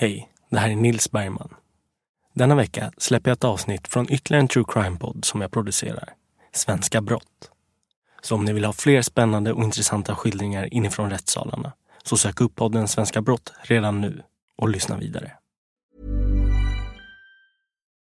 Hej, det här är Nils Bergman. Denna vecka släpper jag ett avsnitt från ytterligare en true crime-podd som jag producerar, Svenska brott. Så om ni vill ha fler spännande och intressanta skildringar inifrån rättssalarna så sök upp podden Svenska brott redan nu och lyssna vidare.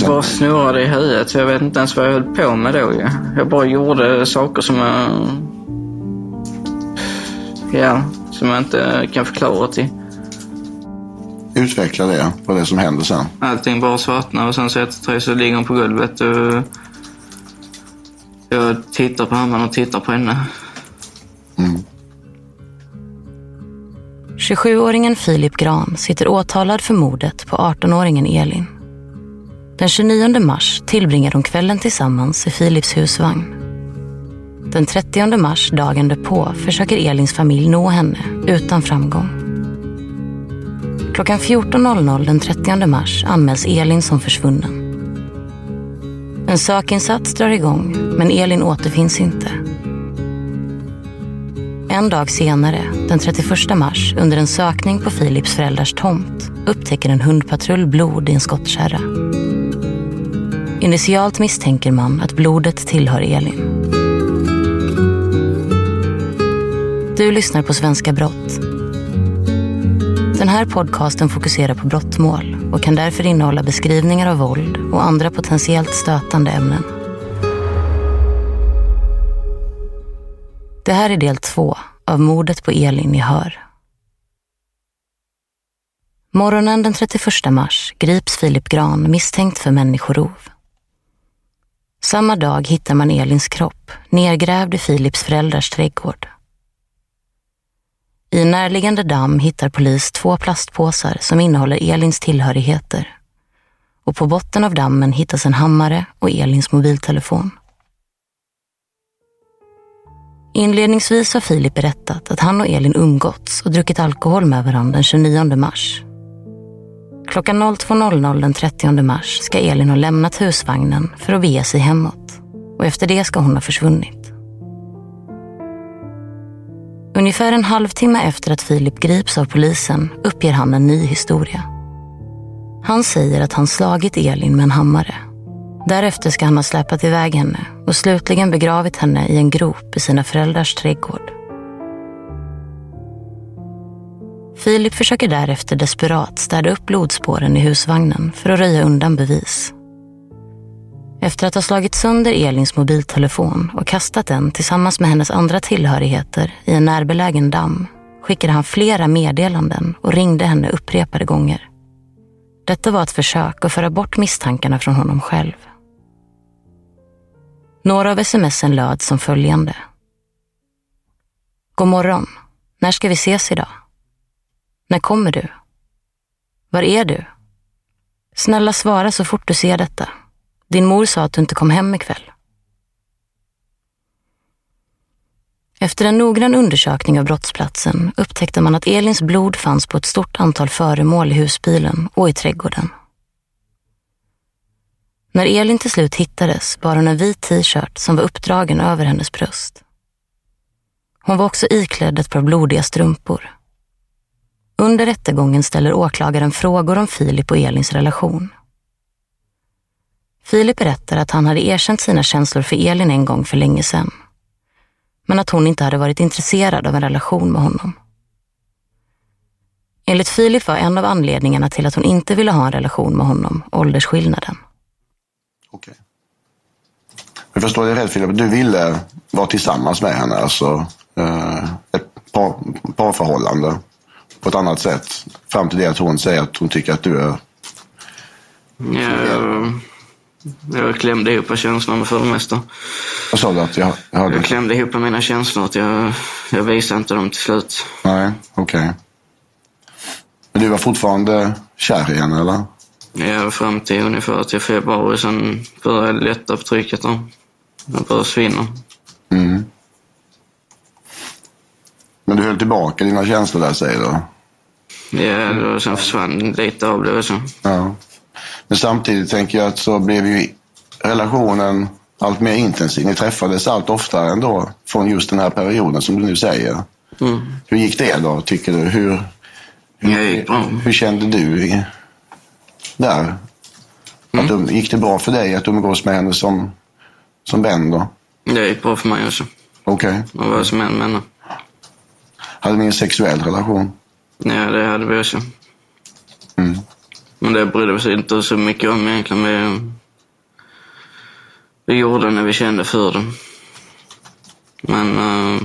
Jag bara snurrade i huvudet så jag vet inte ens vad jag höll på med då. Jag bara gjorde saker som jag... Ja, som jag inte kan förklara till. Utveckla det, vad det är som händer sen. Allting bara svartnar och sen så efter tre så ligger hon på golvet och... Jag tittar på mamman och tittar på henne. 27-åringen Filip Gran sitter åtalad för mordet på 18-åringen Elin. Den 29 mars tillbringar de kvällen tillsammans i Filips husvagn. Den 30 mars, dagen därpå, försöker Elins familj nå henne utan framgång. Klockan 14.00 den 30 mars anmäls Elin som försvunnen. En sökinsats drar igång, men Elin återfinns inte. En dag senare, den 31 mars, under en sökning på Philips föräldrars tomt upptäcker en hundpatrull blod i en skottkärra. Initialt misstänker man att blodet tillhör Elin. Du lyssnar på Svenska brott. Den här podcasten fokuserar på brottmål och kan därför innehålla beskrivningar av våld och andra potentiellt stötande ämnen. Det här är del två av mordet på Elin i Hör. Morgonen den 31 mars grips Filip Gran misstänkt för människorov. Samma dag hittar man Elins kropp nergrävd i Filips föräldrars trädgård. I en närliggande damm hittar polis två plastpåsar som innehåller Elins tillhörigheter. Och på botten av dammen hittas en hammare och Elins mobiltelefon. Inledningsvis har Filip berättat att han och Elin umgåtts och druckit alkohol med varandra den 29 mars. Klockan 02.00 den 30 mars ska Elin ha lämnat husvagnen för att bege sig hemåt. Och efter det ska hon ha försvunnit. Ungefär en halvtimme efter att Filip grips av polisen uppger han en ny historia. Han säger att han slagit Elin med en hammare. Därefter ska han ha släpat iväg henne och slutligen begravit henne i en grop i sina föräldrars trädgård. Filip försöker därefter desperat städa upp blodspåren i husvagnen för att röja undan bevis. Efter att ha slagit sönder Elins mobiltelefon och kastat den tillsammans med hennes andra tillhörigheter i en närbelägen damm skickade han flera meddelanden och ringde henne upprepade gånger. Detta var ett försök att föra bort misstankarna från honom själv. Några av smsen löd som följande. God morgon. När ska vi ses idag? När kommer du? Var är du? Snälla svara så fort du ser detta. Din mor sa att du inte kom hem ikväll. Efter en noggrann undersökning av brottsplatsen upptäckte man att Elins blod fanns på ett stort antal föremål i husbilen och i trädgården. När Elin till slut hittades bar hon en vit t-shirt som var uppdragen över hennes bröst. Hon var också iklädd ett par blodiga strumpor. Under rättegången ställer åklagaren frågor om Filip och Elins relation. Filip berättar att han hade erkänt sina känslor för Elin en gång för länge sedan. Men att hon inte hade varit intresserad av en relation med honom. Enligt Filip var en av anledningarna till att hon inte ville ha en relation med honom åldersskillnaden. Okej. Jag förstår dig rätt Filip, du ville vara tillsammans med henne, alltså eh, ett par, parförhållande på ett annat sätt. Fram till det att hon säger att hon tycker att du är... Ja, jag, jag klämde ihop känslorna för det mesta. Vad sa du? Att jag, jag hörde? Jag klämde ihop mina känslor. Att jag, jag visade inte dem till slut. Nej, okej. Men du var fortfarande kär i henne eller? Ja, fram till ungefär till februari. Sen började det lätta på trycket. Då. Jag började svinna. Mm. Men du höll tillbaka dina känslor där säger du? Ja, då, sen försvann lite av det också. Ja. Men samtidigt tänker jag att så blev ju relationen allt mer intensiv. Ni träffades allt oftare ändå från just den här perioden som du nu säger. Mm. Hur gick det då, tycker du? Hur, hur, hur kände du i- där? Att Mm. du, gick det bra för dig att umgås med henne som, som vän då? Det gick bra för mig också. Okej. Jag var som en med henne. Hade ni en sexuell relation? Ja, det hade vi också. Mm. Men det brydde vi oss inte så mycket om egentligen. Vi, vi gjorde när vi kände för det. Men... Uh,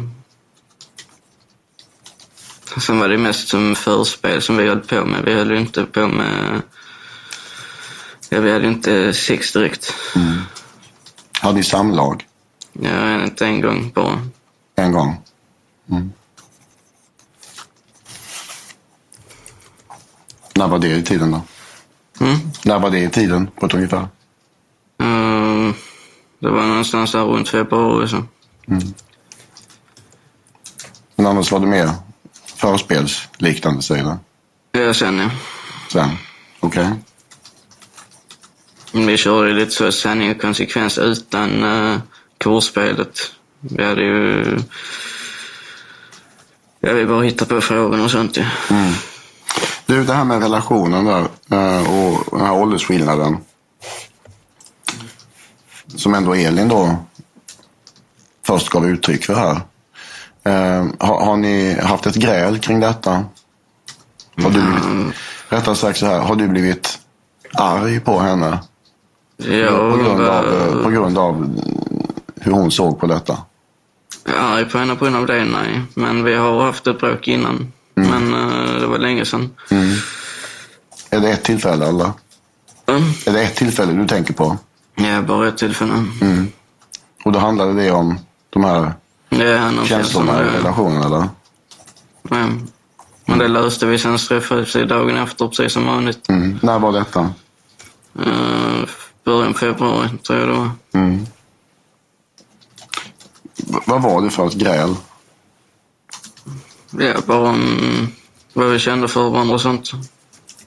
sen var det mest som förspel som vi höll på med. Vi höll ju inte på med... Ja, vi hade ju inte sex direkt. Hade ni samlag Ja, inte en gång bara. en gång? Mm. När var det i tiden då? Mm. När var det i tiden på ett ungefär? Eh, det var någonstans där runt februari. Så. Men annars var det mer förspelsliknande du? Ja, sen ja. Sen? Okej. Vi körde lite så sanning och konsekvens utan uh, kursspelet. Vi hade ju... Ja, vi bara hittade på frågor och sånt ju. Du, det här med relationen där eh, och den här åldersskillnaden. Som ändå Elin då först gav uttryck för här. Eh, har, har ni haft ett gräl kring detta? Har du blivit, rättare sagt så här, har du blivit arg på henne? Ja, på, grund av, eh, på grund av hur hon såg på detta? arg på henne på grund av det, nej. Men vi har haft ett bråk innan. Men det var länge sedan. Är det ett tillfälle eller? Mm. Är det ett tillfälle du tänker på? Ja, bara ett tillfälle. Och då handlade det om de här om känslorna i relationen eller? Ja. Men det löste vi sen träffades vi dagen efter precis som vanligt. Mm. När var detta? Uh, början februari tror jag det var. V- vad var det för ett gräl? Ja, bara om vad vi kände för varandra och sånt.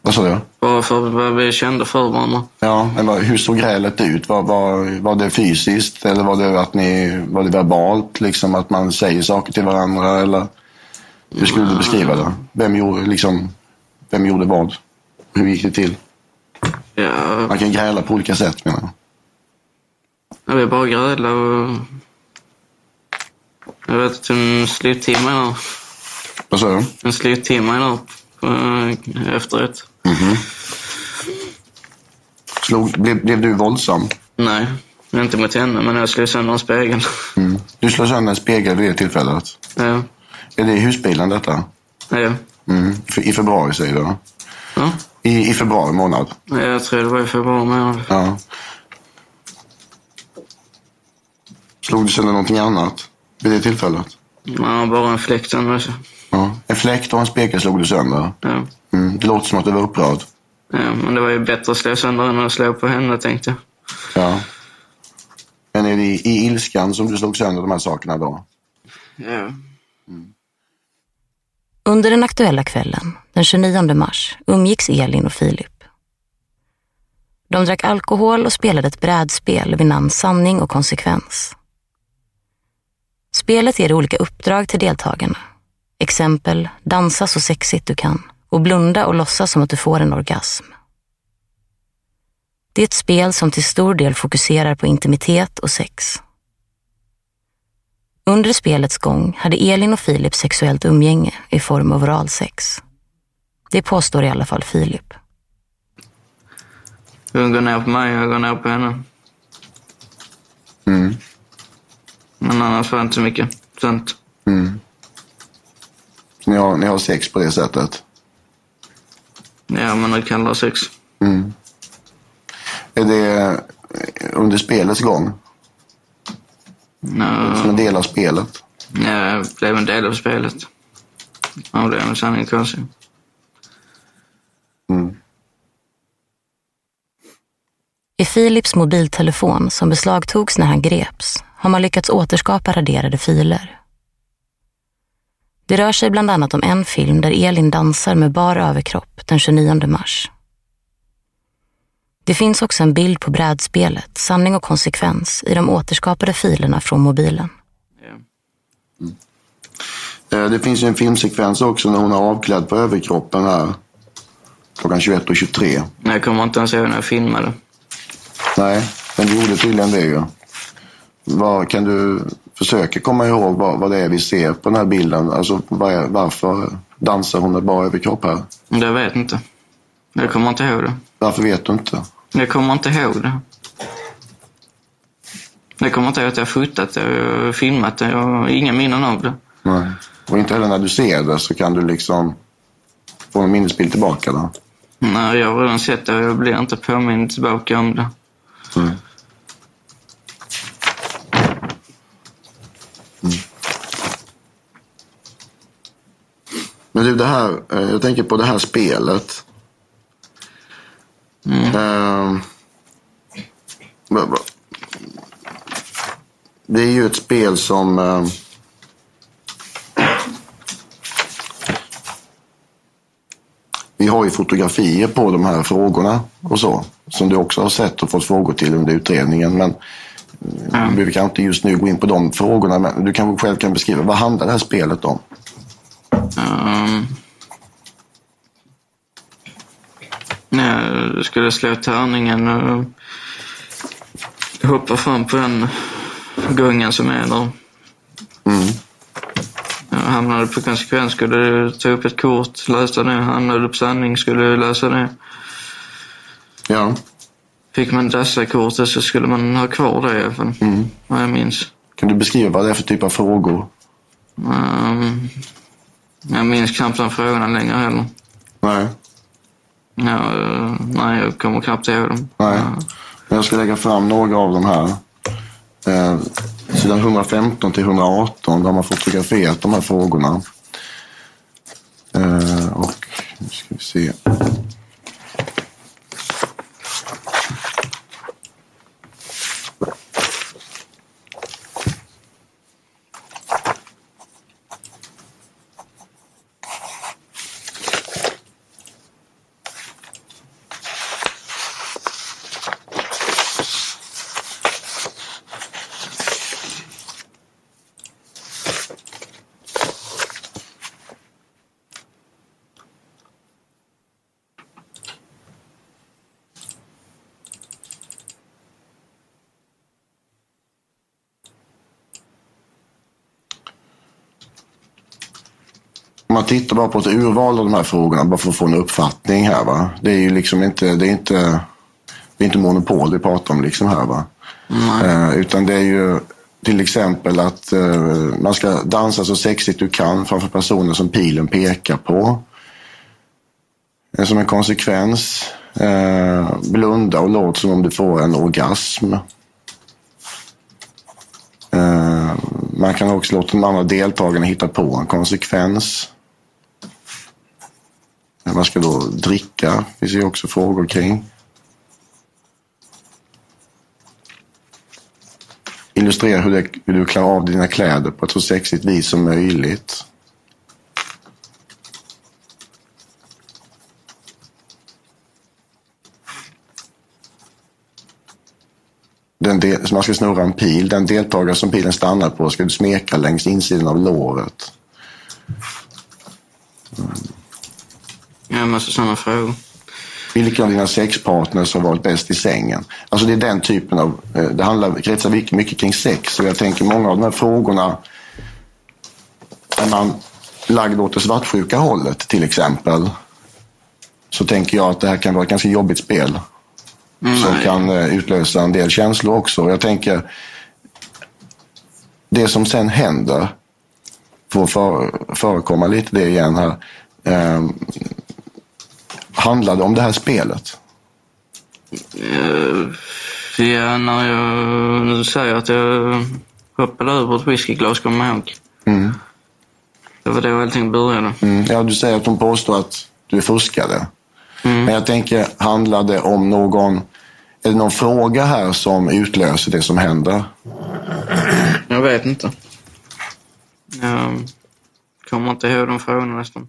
Vad sa du? Bara för vad vi kände för varandra. Ja, men vad, hur såg grälet ut? Var, var, var det fysiskt eller var det, att ni, var det verbalt? Liksom att man säger saker till varandra? Eller hur skulle du beskriva det? Vem gjorde, liksom, vem gjorde vad? Hur gick det till? Ja, Man kan gräla på olika sätt menar jag. vi bara grälade och... Jag vet slog till mig där. Vad sa du? Hon slog till mig där uh, efteråt. Slog, blev, blev du våldsam? Nej, inte mot henne, men jag slog sönder en spegel. Mm. Du slår sönder en spegel vid det tillfället. ja, Är det i husbilen detta? ja. Mm. I februari säger du? ja. I, I februari månad? Jag tror det var i februari månad. Ja. Slog du sönder någonting annat vid det tillfället? Ja, bara en fläkt också. Ja. En fläkt och en spegel slog du sönder. Ja. Mm. Det låter som att du var upprörd. ja, men det var ju bättre att slå sönder än att slå på henne tänkte jag. Ja. Men är det i, i ilskan som du slog sönder de här sakerna då? Ja. Under den aktuella kvällen, den 29 mars, umgicks Elin och Filip. De drack alkohol och spelade ett brädspel vid namn Sanning och konsekvens. Spelet ger olika uppdrag till deltagarna. Exempel, dansa så sexigt du kan och blunda och låtsas som att du får en orgasm. Det är ett spel som till stor del fokuserar på intimitet och sex. Under spelets gång hade Elin och Filip sexuellt umgänge i form av oralsex. Det påstår i alla fall Filip. Hon går ner på mig, jag går ner på henne. Mm. Men annars var det inte så mycket sånt. Mm. Ni, har, ni har sex på det sättet? Ja, men det kallar sex. Mm. Är det under spelets gång? Ja, Som en del av spelet? jag blev en del av spelet. Ja, det är en sanning konstigt. Mm. I Philips mobiltelefon som beslagtogs när han greps har man lyckats återskapa raderade filer. Det rör sig bland annat om en film där Elin dansar med bar överkropp den 29 mars. Det finns också en bild på brädspelet Sanning och konsekvens i de återskapade filerna från mobilen. Eh, Det finns en filmsekvens också när hon är avklädd på överkroppen här. Klockan 21.23. Men jag kommer inte ens ihåg när jag filmade. Nej, men du gjorde tydligen det ju. Vad, kan du försöka komma ihåg vad, vad det är vi ser på den här bilden? Alltså vad är, varför dansar hon med bara överkropp här? Jag vet inte. Jag kommer inte ihåg det. Varför vet du inte? Jag kommer inte ihåg det. Jag kommer inte ihåg att jag har fotat det och filmat det. Jag har inga minnen av det. Nej. Och inte heller när du ser det så kan du liksom få en minnesbild tillbaka då? Nej, jag har redan sett det och jag blir inte påmind tillbaka om det. Mm. Men du, det här, eh, jag tänker på det här spelet. Va- va- det är ju ett spel som... ehm, vi har ju fotografier på de här frågorna och så. Som du också har sett och fått frågor till under utredningen. Men eh, vi kanske inte just nu gå in på de frågorna. Men du kanske själv kan beskriva, vad handlar det här spelet om? Um, jag skulle slå tärningen och hoppa fram på den gången som är där. Mm. Jag hamnade på konsekvens skulle ta upp ett kort, läsa det. Hamnade på sanning skulle läsa det. Ja. Fick man dessa kortet så skulle man ha kvar det i alla fall. Mm. Vad jag minns. Kan du beskriva vad det är för typ av frågor? Um, jag minns knappt de frågorna längre heller. Nej. Ja, nej, jag kommer knappt ihåg dem. Nej. Men jag ska lägga fram några av dem här. Eh, sidan 115 till 118 där har man fotograferat de här frågorna. Eh, och nu ska vi se. Tittar bara på ett urval av de här frågorna bara för att få en uppfattning här. Va? Det är ju liksom inte, det är inte, det är inte monopol vi pratar om liksom här. Va? Eh, utan det är ju till exempel att eh, man ska dansa så sexigt du kan framför personer som pilen pekar på. Eh, som en konsekvens, eh, blunda och låt som om du får en orgasm. Eh, man kan också låta de andra deltagarna hitta på en konsekvens. Man ska då dricka, det finns ju också frågor kring. Illustrera hur, det, hur du klär av dina kläder på ett så sexigt vis som möjligt. Den del, man ska snurra en pil. Den deltagare som pilen stannar på ska du smeka längs insidan av låret. Ja, massa sådana frågor. Vilken av dina sexpartners har varit bäst i sängen? Alltså det är den typen av... eh, Det handlar, kretsar mycket, mycket kring sex. Och jag tänker många av de här frågorna är man lagd åt det svartsjuka hållet till exempel. Så tänker jag att det här kan vara ett ganska jobbigt spel. Som kan eh, utlösa en del känslor också. Jag tänker det som sen händer får för, förekomma lite det igen här. Eh, handlade om det här spelet? Eh, Ja, när jag säger att jag hoppade över ett whiskyglas, kommer jag ihåg. Mm. Det var då allting började. Mm. Ja, du säger att hon påstår att du fuskade. Men jag tänker, handlar det om någon... Är det någon fråga här som utlöser det som händer? Jag vet inte. Jag kommer inte ihåg de frågorna nästan.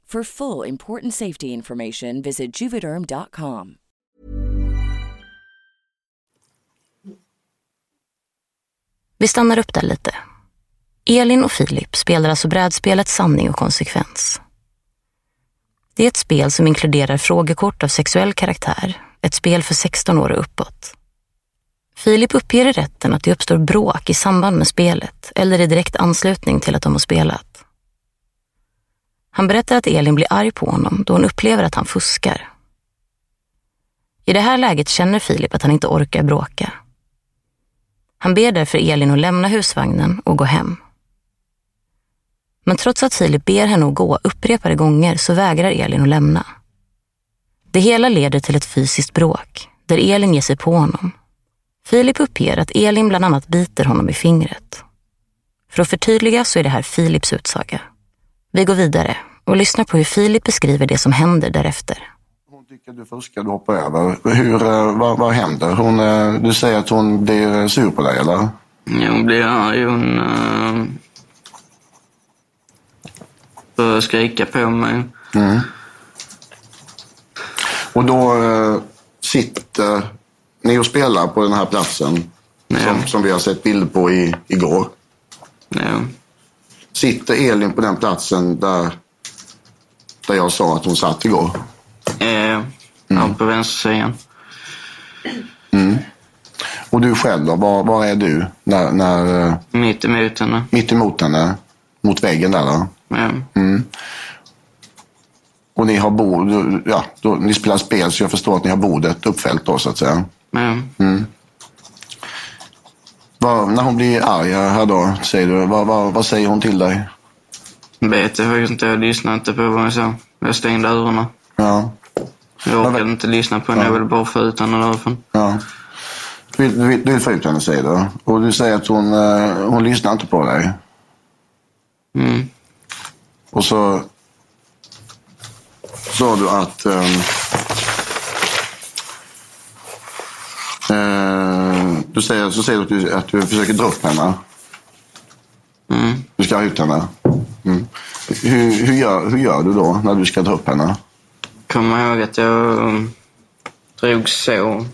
For full important safety information, visit juvederm.com. Vi stannar upp där lite. Elin och Filip spelar alltså brädspelet Sanning och konsekvens. Det är ett spel som inkluderar frågekort av sexuell karaktär, ett spel för 16 år och uppåt. Filip uppger i rätten att det uppstår bråk i samband med spelet eller i direkt anslutning till att de har spelat. Han berättar att Elin blir arg på honom då hon upplever att han fuskar. I det här läget känner Filip att han inte orkar bråka. Han ber därför Elin att lämna husvagnen och gå hem. Men trots att Filip ber henne att gå upprepade gånger så vägrar Elin att lämna. Det hela leder till ett fysiskt bråk där Elin ger sig på honom. Filip uppger att Elin bland annat biter honom i fingret. För att förtydliga så är det här Filips utsaga. Vi går vidare och lyssnar på hur Filip beskriver det som händer därefter. Hon tycker du fuskar, du hoppar över. Hur, eh, vad, vad händer? Hon, eh, du säger att hon blir sur på dig, eller? Ja, hon blir arg. Hon uh, börjar skrika på mig. Mm. Och då eh, sitter ni och spelar på den här platsen som, som vi har sett bilder på i, igår. Ja. Sitter Elin på den platsen där där jag sa att hon satt igår? Eh, ja, på vänstersidan. Mm. Och du själv då? Var, var är du? När, när, eh, Mitt emot henne. mitt emot henne? Mot väggen där då? Ja. Mm. Och ni har bord, ja, då, ni spelar spel så jag förstår att ni har bordet uppfällt då så att säga. Mm. Vad, när hon blir arg här då, säger du, vad, vad, vad säger hon till dig? Vet jag faktiskt inte. Jag lyssnade inte på vad hon sa. Jag stängde öronen. Ja. Jag orkade inte lyssna på henne. Jag ville bara få ut henne därifrån. ja. Du vill, du, vill, du vill få ut henne säger du. Och du säger att hon, eh, hon lyssnar inte på dig. Mm. Och så sa du att ehm, du säger, så säger du att, du att du försöker dra upp henne. Mm. Du ska ha ut henne. Mm. Hur, hur, gör, hur gör du då när du ska dra upp henne? Kommer ihåg att jag um, drog så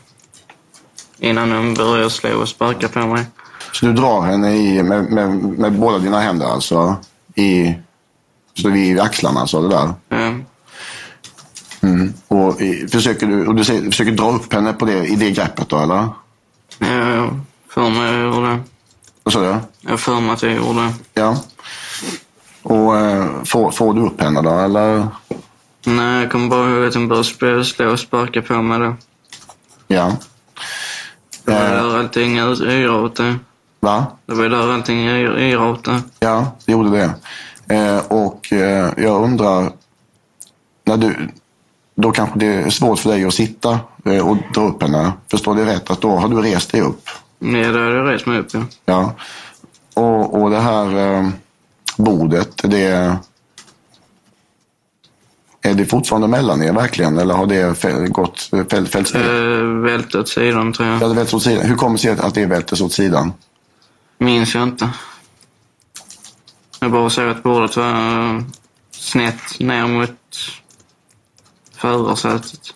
innan hon började slå och sparka på mig. Så du drar henne i, med, med, med båda dina händer alltså? I, så vid axlarna så det där? Ja. Mm. Och, i, försöker du, och du säger, försöker dra upp henne på det, i det greppet då eller? Ja, jag för mig jag gjorde det. Vad sa du? Jag för mig att jag gjorde det. Ja. Och eh, får, får du upp henne då eller? Nej, jag kommer bara ihåg att hon började slå och sparka på mig då. Ja. Det var Eh. där allting yrade. Va? Det var där allting yrade. Ja, det gjorde det. Eh, och eh, jag undrar, när du, då kanske det är svårt för dig att sitta eh, och dra upp henne. Förstår det rätt? Att då har du rest dig upp? Ja, det hade jag rest mig upp ja. Ja. Och, och det här eh, bordet, det är det fortfarande mellan er verkligen? Eller har det fäll, gått, fäll, fällts ner? Uh, välte åt sidan tror jag. Ja, det välts åt sidan. Hur kommer det sig att det vältes åt sidan? Minns jag inte. Jag bara såg att bordet var eh, snett ner mot förarsätet.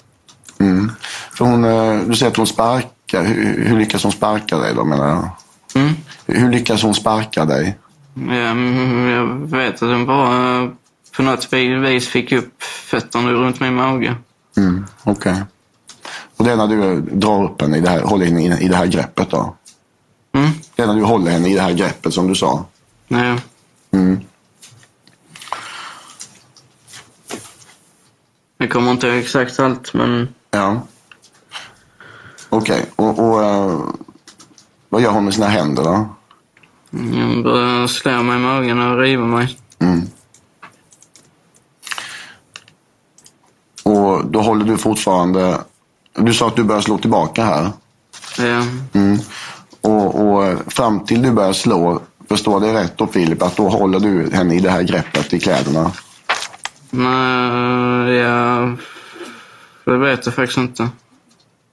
Mm. För hon, eh, du säger att hon sparkar. Hur, hur lyckas hon sparka dig då menar jag? Mm. Hur lyckas hon sparka dig? Ja, mm, jag vet att den bara eh, på något vis fick upp fötterna runt min mage. Mm, Okej. Och det är när du drar upp henne i det här, håller henne i, det här greppet då? Mm. Det är när du håller henne i det här greppet som du sa? Nej. Mm. Jag kommer inte ihåg exakt allt, men Ja. Okej, och, och eh, vad gör hon med sina händer då? jag började slå mig i magen och riva mig. Mm. Och då håller du fortfarande... Du sa att du börjar slå tillbaka här. Ja, Mm. Och, och fram till du börjar slå, förstår det rätt då Filip, att då håller du henne i det här greppet i kläderna? Nej, ja, det vet jag faktiskt inte.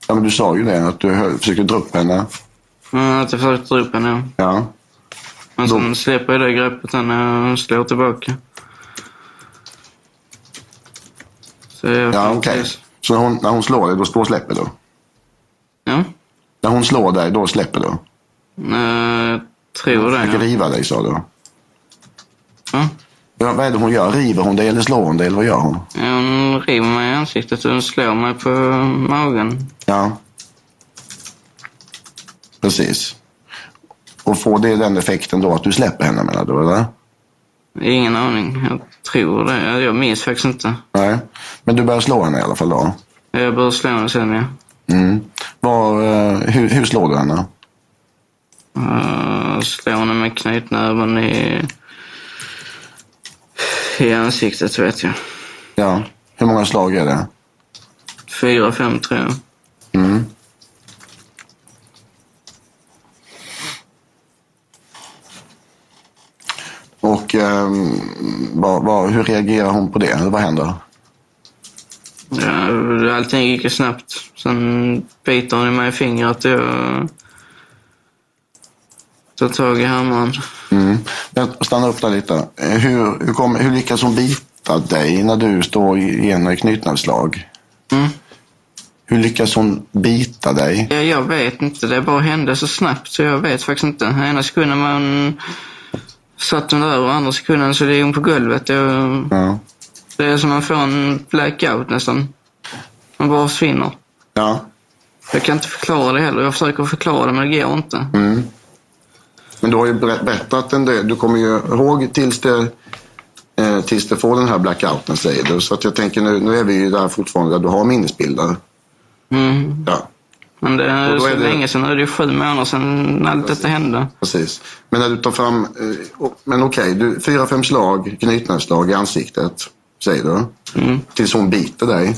Ja, men du sa ju det, att du försökte dra upp henne. Men att jag försökte dra upp henne, ja. Ja. Men sen släpper jag det greppet när jag slår tillbaka. Så Ja, okej. Så när hon, när hon slår dig, då, då släpper du? Ja. När hon slår dig, då släpper du? Jag tror det, Försöker ja. riva dig, sa du? Ja. Ja, vad är det hon gör? River hon dig eller slår hon dig, eller vad gör hon? Hon river mig i ansiktet och slår mig på magen. Ja. Precis. Och får det den effekten då att du släpper henne menar du, eller? Ingen aning. Jag tror det. Jag minns faktiskt inte. Nej. Men du börjar slå henne i alla fall då? Jag började slå henne sen, ja. Mm. Var, eh, hur, hur slår du henne? Uh, slår henne med knytnäven i, i ansiktet, vet jag. Ja. Hur många slag är det? Fyra, fem, tror jag. Mm. Och ehm, vad, vad, hur reagerar hon på det? Eller vad händer? Ja, allting gick ju snabbt. Sen biter hon i mig i fingret och jag tar tag i hammaren. Mm. Jag stannar upp där lite. Hur, hur, kom, hur lyckas hon bita dig när du står i en knytnävsslag? Mm. Hur lyckas hon bita dig? Ja, jag vet inte. Det bara hände så snabbt så jag vet faktiskt inte. Ena sekunden man satt hon där och andra sekunden så ligger hon på golvet. Jag, Ja. Det är som att man får en blackout nästan. Man bara försvinner. Ja. Jag kan inte förklara det heller. Jag försöker förklara det, men det går inte. Mm. Men du har ju ber- berättat en del. Du kommer ju ihåg tills det, eh, tills det får den här blackouten säger du. Så att jag tänker nu, nu är vi ju där fortfarande där du har minnesbilder. Mm. Ja, Men det är, så är det- länge sedan. Nu är det ju sju månader sedan allt detta hände. precis. Men när du tar fram, eh, men okej, du, fyra, fem slag, knytnävsslag i ansiktet, säger du. Mm. Tills hon biter dig.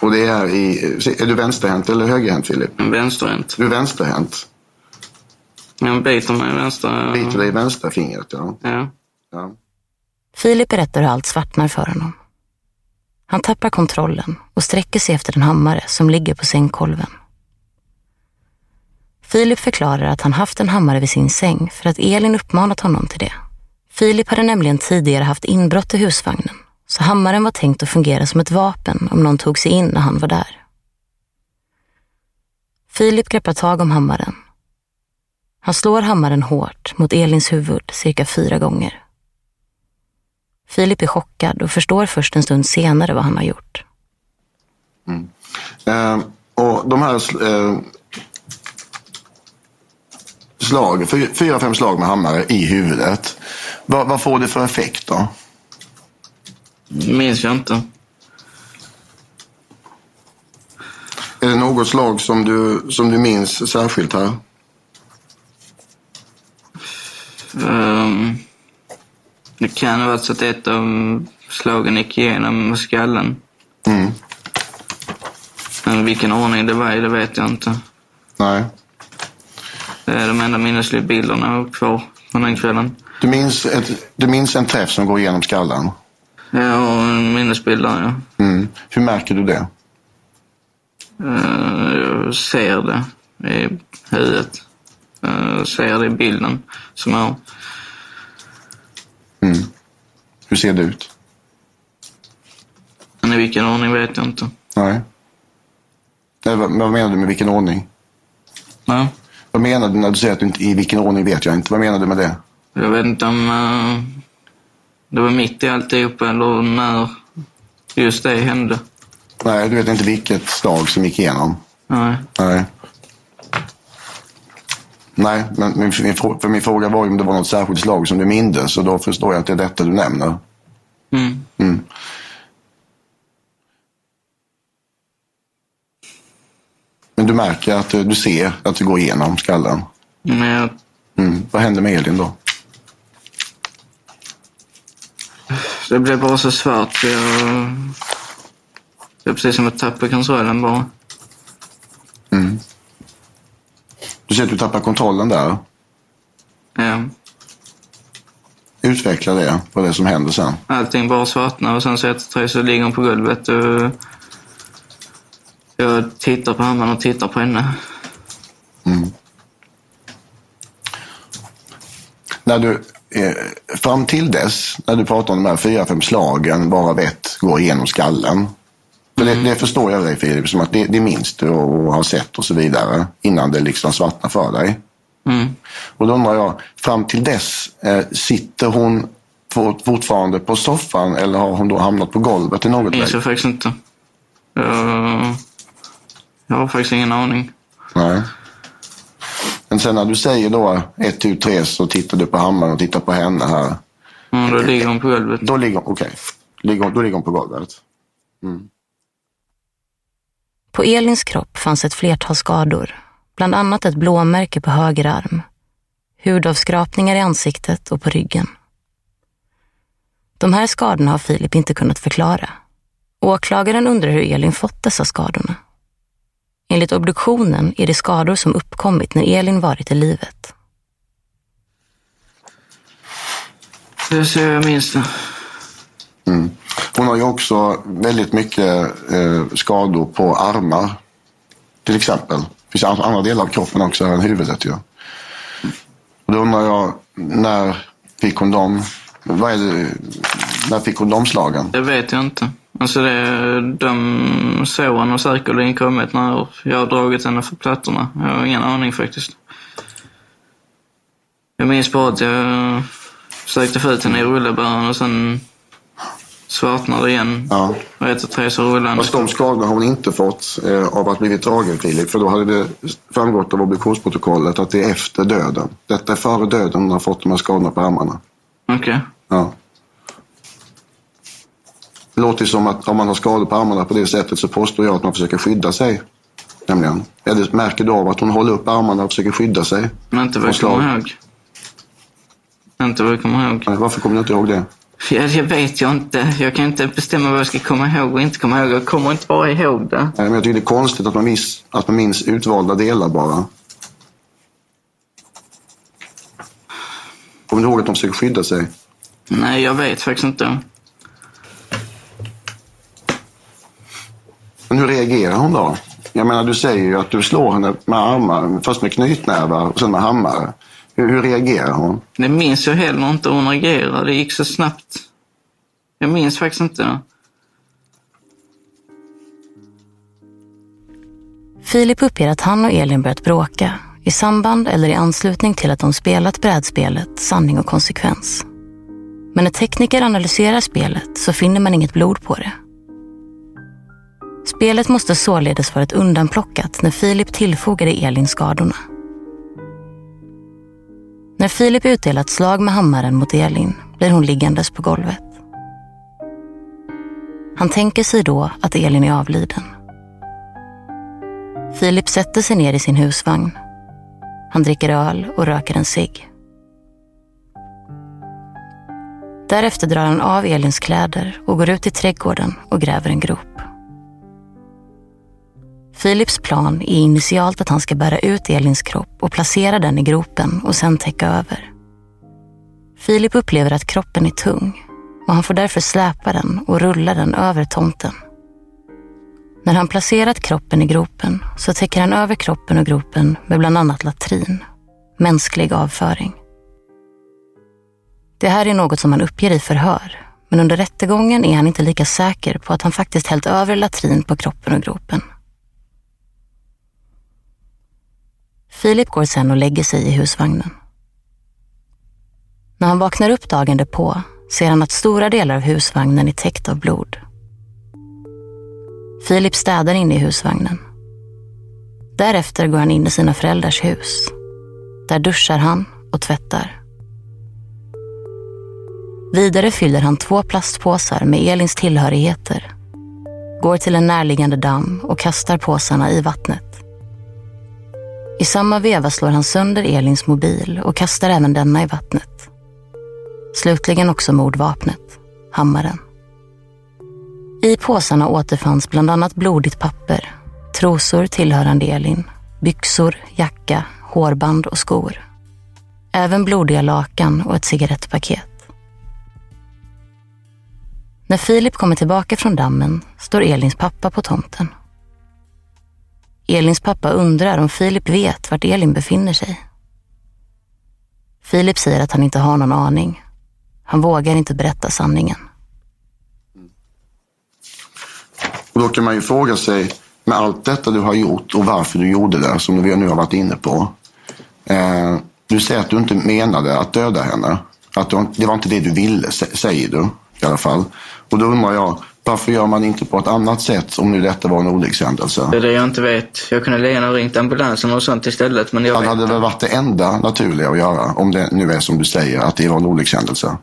Och det är i, är du vänsterhänt eller högerhänt Filip? Vänsterhänt. Du är vänsterhänt. Jag biter mig i vänster... Biter dig i vänsterfingret, ja. Ja. ja. Filip berättar hur allt svartnar för honom. Han tappar kontrollen och sträcker sig efter en hammare som ligger på sängkolven. Filip förklarar att han haft en hammare vid sin säng för att Elin uppmanat honom till det. Filip hade nämligen tidigare haft inbrott i husvagnen, så hammaren var tänkt att fungera som ett vapen om någon tog sig in när han var där. Filip greppar tag om hammaren. Han slår hammaren hårt mot Elins huvud cirka fyra gånger. Filip är chockad och förstår först en stund senare vad han har gjort. Eh, och de här sl- eh, slag, fy- fyra, fem slag med hammare i huvudet. Vad, vad får det för effekt då? minns jag inte. Är det något slag som du, som du minns särskilt här? Ehm, det kan ha varit så att ett av slagen gick igenom skallen. Mm. Men vilken ordning det var i, det vet jag inte. Nej. Det är de enda minnesliga bilderna jag har kvar från den kvällen. Du minns, ett, du minns en träff som går igenom skallen? Jag har en minnesbild där, ja. Mm. Hur märker du det? Eh, Jag ser det i huvudet. Eh, ser det i bilden som jag. Mm. Hur ser det ut? Men i vilken ordning vet jag inte. Nej. Nej vad, vad menar du med vilken ordning? Ja. Vad menar du när du säger att du inte, i vilken ordning vet jag inte? Vad menar du med det? Jag vet inte om eh, det var mitt i alltihopa eller när just det hände. Nej, du vet inte vilket slag som gick igenom? Nej. Nej. Nej, men min, för min fråga var ju om det var något särskilt slag som du mindes. Så då förstår jag att det är detta du nämner. Mm. Mm. Men du märker att du, du ser att det går igenom skallen. Men jag, Mm. Vad händer med Elin då? det blev bara så svart. Jag, det är precis som att tappa kontrollen bara. Mm. Du ser att du tappar kontrollen där. Ja. Utveckla det, vad det är som händer sen. Allting bara svartnar och sen så efter tre så ligger hon på golvet. Och jag tittar på hammaren och tittar på henne. Mm. När du, eh, fram till dess, när du pratar om de här fyra, fem slagen, varav ett går igenom skallen. För det, det förstår jag dig Filip, som att det, det minns du och har sett och så vidare. Innan det liksom svartnar för dig. Mm. Och då undrar jag, fram till dess, eh, sitter hon fort- fortfarande på soffan eller har hon då hamnat på golvet i något läge? jag faktiskt inte. Jag, jag har faktiskt ingen aning. Nej. Men sen när du säger då ett, tu, tre så tittar du på hammaren och tittar på henne här. Mm, då ligger hon på golvet. Då ligger hon, okej. Ligger, då ligger hon på golvet. Mm. På Elins kropp fanns ett flertal skador, bland annat ett blåmärke på höger arm, hudavskrapningar i ansiktet och på ryggen. De här skadorna har Filip inte kunnat förklara. Åklagaren undrar hur Elin fått dessa skadorna. Enligt obduktionen är det skador som uppkommit när Elin varit i livet. Det ser jag minns det. Mm. Hon har ju också väldigt mycket eh, skador på armar. Till exempel. Det finns andra delar av kroppen också än huvudet ju. Då undrar jag, när fick hon dem? Vad är det, när fick hon de slagen? Det vet jag inte. Alltså det, de såren har säkerligen kommit när jag har dragit henne för plattorna. Jag har ingen aning faktiskt. Jag minns bara att jag försökte få ut henne i rullebären och sen svartnar igen. Ja. Och ett och tre så rullar den. Fast de skadorna har hon inte fått eh, av att blivit dragen Filip. För då hade det framgått av obduktionsprotokollet att det är efter döden. Detta är före döden hon har fått de här skadorna på armarna. Okej. Ja. Det låter som att om man har skador på armarna på det sättet så påstår jag att man försöker skydda sig. Nämligen. Eller märker du av att hon håller upp armarna och försöker skydda sig? Men inte vad jag kommer ihåg. Inte vad jag kommer ihåg. Nej, Varför kommer du inte ihåg det? Ja, det vet jag inte. Jag kan inte bestämma vad jag ska komma ihåg och inte komma ihåg. Jag kommer inte bara ihåg det. Nej, men jag tycker det är konstigt att man, minns, att man minns utvalda delar bara. Kommer du ihåg att de försöker skydda sig? Nej, jag vet faktiskt inte. Men hur reagerar hon då? Jag menar, du säger ju att du slår henne med armar, först med knytnävar och sen med hammare. Hur, hur reagerar hon? Det minns jag heller inte hur hon reagerade. Det gick så snabbt. Jag minns faktiskt inte. Filip uppger att han och Elin börjat bråka i samband eller i anslutning till att de spelat brädspelet Sanning och konsekvens. Men när tekniker analyserar spelet så finner man inget blod på det. Spelet måste således varit undanplockat när Filip tillfogade Elin skadorna. När Filip utdelat slag med hammaren mot Elin blir hon liggandes på golvet. Han tänker sig då att Elin är avliden. Filip sätter sig ner i sin husvagn. Han dricker öl och röker en cigg. Därefter drar han av Elins kläder och går ut i trädgården och gräver en grop. Philips plan är initialt att han ska bära ut Elins kropp och placera den i gropen och sen täcka över. Filip upplever att kroppen är tung och han får därför släpa den och rulla den över tomten. När han placerat kroppen i gropen så täcker han över kroppen och gropen med bland annat latrin, mänsklig avföring. Det här är något som han uppger i förhör, men under rättegången är han inte lika säker på att han faktiskt hällt över latrin på kroppen och gropen. Filip går sen och lägger sig i husvagnen. När han vaknar upp dagen därpå ser han att stora delar av husvagnen är täckt av blod. Filip städar inne i husvagnen. Därefter går han in i sina föräldrars hus. Där duschar han och tvättar. Vidare fyller han två plastpåsar med Elins tillhörigheter. Går till en närliggande damm och kastar påsarna i vattnet. I samma veva slår han sönder Elins mobil och kastar även denna i vattnet. Slutligen också mordvapnet, hammaren. I påsarna återfanns bland annat blodigt papper, trosor tillhörande Elin, byxor, jacka, hårband och skor. Även blodiga lakan och ett cigarettpaket. När Filip kommer tillbaka från dammen står Elins pappa på tomten. Elins pappa undrar om Filip vet vart Elin befinner sig. Filip säger att han inte har någon aning. Han vågar inte berätta sanningen. Och då kan man ju fråga sig, med allt detta du har gjort och varför du gjorde det, som vi nu har varit inne på. Eh, du säger att du inte menade att döda henne. Att du, det var inte det du ville, säger du i alla fall. Och då undrar jag, varför gör man inte på ett annat sätt om nu detta var en olyckshändelse? Det är det jag inte vet. Jag kunde lika gärna ringt ambulansen och sånt istället. Men jag Det vet hade väl varit det enda naturliga att göra, om det nu är som du säger, att det var en olyckshändelse.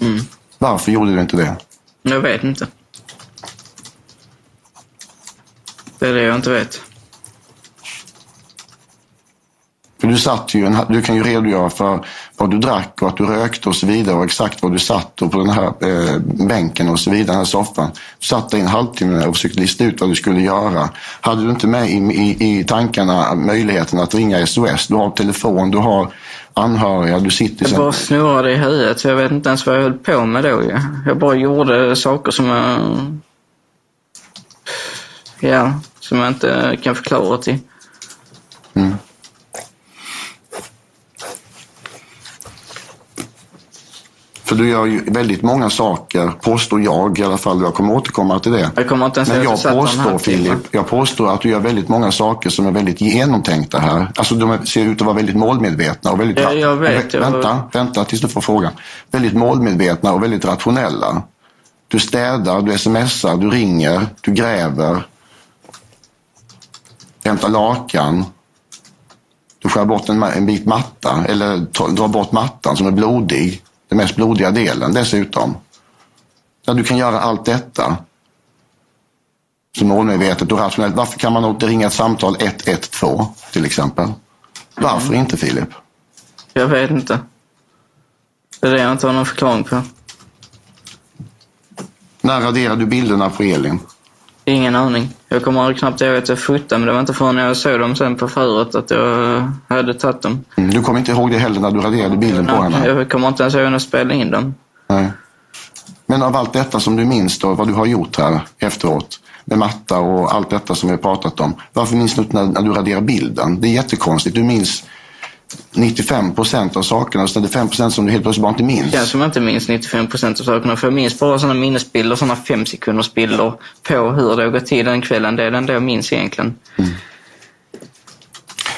Mm. Varför gjorde du inte det? Jag vet inte. Det är det jag inte vet. För du satt ju, en, du kan ju redogöra för vad du drack och att du rökte och så vidare och exakt var du satt och på den här eh, bänken och så vidare, den här soffan. Du satt i en halvtimme och försökte lista ut vad du skulle göra. Hade du inte med i, i, i tankarna möjligheten att ringa SOS? Du har telefon, du har anhöriga, du sitter... Jag bara snurrade i huvudet så jag vet inte ens vad jag höll på med då. Jag bara gjorde saker som jag... Ja, som jag inte kan förklara till. Mm. För du gör ju väldigt många saker, påstår jag i alla fall. Jag kommer återkomma till det. Jag kommer inte ens Men jag påstår. Filip, jag påstår att du gör väldigt många saker som är väldigt genomtänkta här. Alltså de ser ut att vara väldigt målmedvetna och väldigt... Ja, jag vet, vänta, vänta tills du får frågan. Väldigt målmedvetna och väldigt rationella. Du städar, du smsar, du ringer, du gräver. Hämtar lakan. Du skär bort en, en bit matta eller drar bort mattan som är blodig. Den mest blodiga delen dessutom. Ja, du kan göra allt detta så målmedvetet och rationellt. Varför kan man inte ringa ett samtal 112 till exempel? Varför mm. inte Filip? Jag vet inte. Det är det jag inte har någon förklaring på. När raderade du bilderna på Elin? Ingen aning. Jag kommer knappt ihåg att jag fotade, men det var inte förrän jag såg dem sen på förret att jag hade tagit dem. Mm, du kommer inte ihåg det heller när du raderade bilden på henne? Jag kommer inte ens ihåg när jag spelade in dem. Nej. Men av allt detta som du minns då, vad du har gjort här efteråt, med matta och allt detta som vi har pratat om. Varför minns du inte när, när du raderar bilden? Det är jättekonstigt. Du minns 95 procent av sakerna så är det 5 procent som du helt plötsligt bara inte minns. Känns som jag inte minns 95 procent av sakerna. För jag minns bara sådana minnesbilder, sådana fem sekunders bilder på hur det har gått till den kvällen. Det är det enda jag minns egentligen. Mm.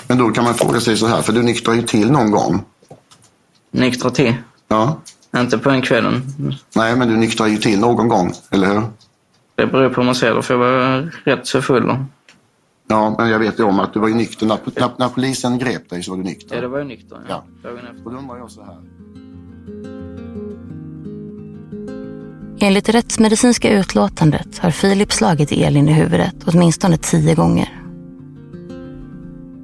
Men då kan man fråga sig så här, för du nyktrar ju till någon gång. Nyktra till? Ja. Inte på den kvällen. Nej, men du nyktrar ju till någon gång, eller hur? Det beror på hur man ser det, för jag var rätt så full. Ja, men jag vet ju om att du var ju nykter. När, när, när, polisen grep dig så var du nykter. Ja, det var jag nykter. Ja. ja. Och då undrar jag så här. Enligt rättsmedicinska utlåtandet har Filip slagit Elin i huvudet åtminstone tio gånger.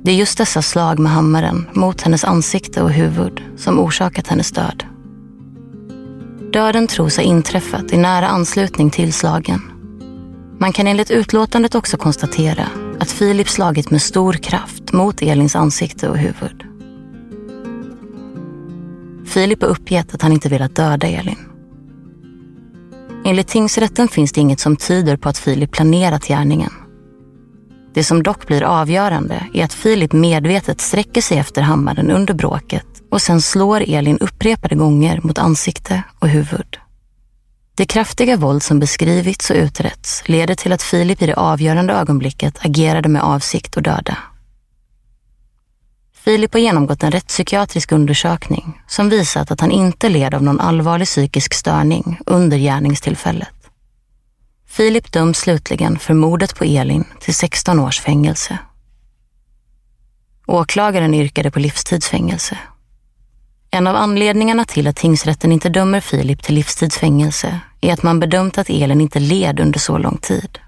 Det är just dessa slag med hammaren mot hennes ansikte och huvud som orsakat hennes död. Döden tros ha inträffat i nära anslutning till slagen. Man kan enligt utlåtandet också konstatera att Filip slagit med stor kraft mot Elins ansikte och huvud. Filip har uppgett att han inte velat döda Elin. Enligt tingsrätten finns det inget som tyder på att Filip planerat gärningen. Det som dock blir avgörande är att Filip medvetet sträcker sig efter hammaren under bråket och sen slår Elin upprepade gånger mot ansikte och huvud. Det kraftiga våld som beskrivits och utretts leder till att Filip i det avgörande ögonblicket agerade med avsikt att döda. Filip har genomgått en rättspsykiatrisk undersökning som visat att han inte led av någon allvarlig psykisk störning under gärningstillfället. Filip döms slutligen för mordet på Elin till 16 års fängelse. Åklagaren yrkade på livstidsfängelse en av anledningarna till att tingsrätten inte dömer Filip till livstidsfängelse är att man bedömt att Elin inte led under så lång tid.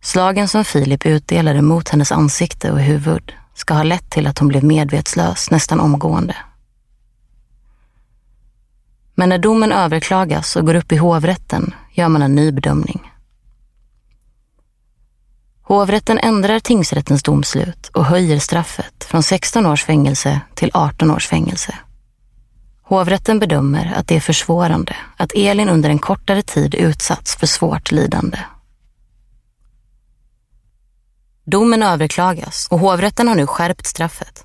Slagen som Filip utdelade mot hennes ansikte och huvud ska ha lett till att hon blev medvetslös nästan omgående. Men när domen överklagas och går upp i hovrätten gör man en ny bedömning. Hovrätten ändrar tingsrättens domslut och höjer straffet från 16 års fängelse till 18 års fängelse. Hovrätten bedömer att det är försvårande att Elin under en kortare tid utsatts för svårt lidande. Domen överklagas och hovrätten har nu skärpt straffet.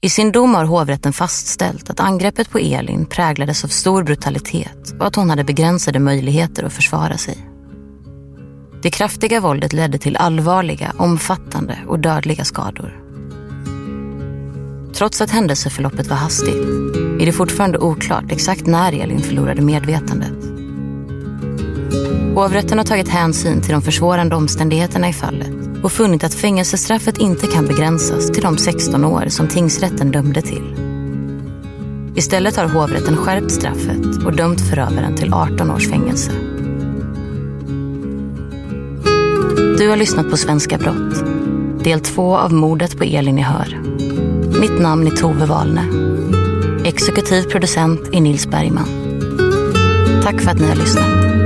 I sin dom har hovrätten fastställt att angreppet på Elin präglades av stor brutalitet och att hon hade begränsade möjligheter att försvara sig. Det kraftiga våldet ledde till allvarliga, omfattande och dödliga skador. Trots att händelseförloppet var hastigt är det fortfarande oklart exakt när Elin förlorade medvetandet. Hovrätten har tagit hänsyn till de försvårande omständigheterna i fallet och funnit att fängelsestraffet inte kan begränsas till de 16 år som tingsrätten dömde till. Istället har hovrätten skärpt straffet och dömt förövaren till 18 års fängelse. Du har lyssnat på Svenska brott. Del två av mordet på Elin i Hör. Mitt namn är Tove Wahlne. Exekutiv producent är Nils Bergman. Tack för att ni har lyssnat.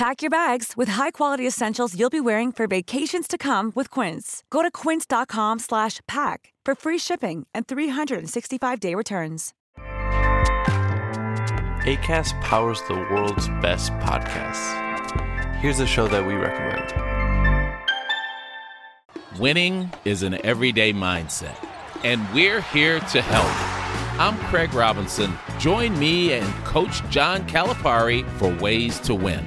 Pack your bags with high-quality essentials you'll be wearing for vacations to come with Quince. Go to quince.com/pack for free shipping and 365-day returns. ACAST powers the world's best podcasts. Here's a show that we recommend. Winning is an everyday mindset, and we're here to help. I'm Craig Robinson. Join me and Coach John Calipari for Ways to Win.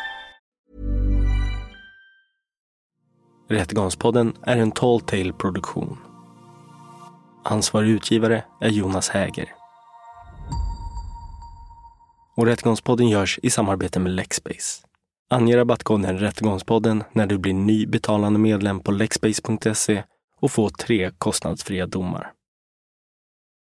Rättegångspodden är en Tall Tale produktion. Ansvarig utgivare är Jonas Häger. Och Rättegångspodden görs i samarbete med Lexbase. Ange rabattkoden Rättegångspodden när du blir ny betalande medlem på lexbase.se och få tre kostnadsfria domar.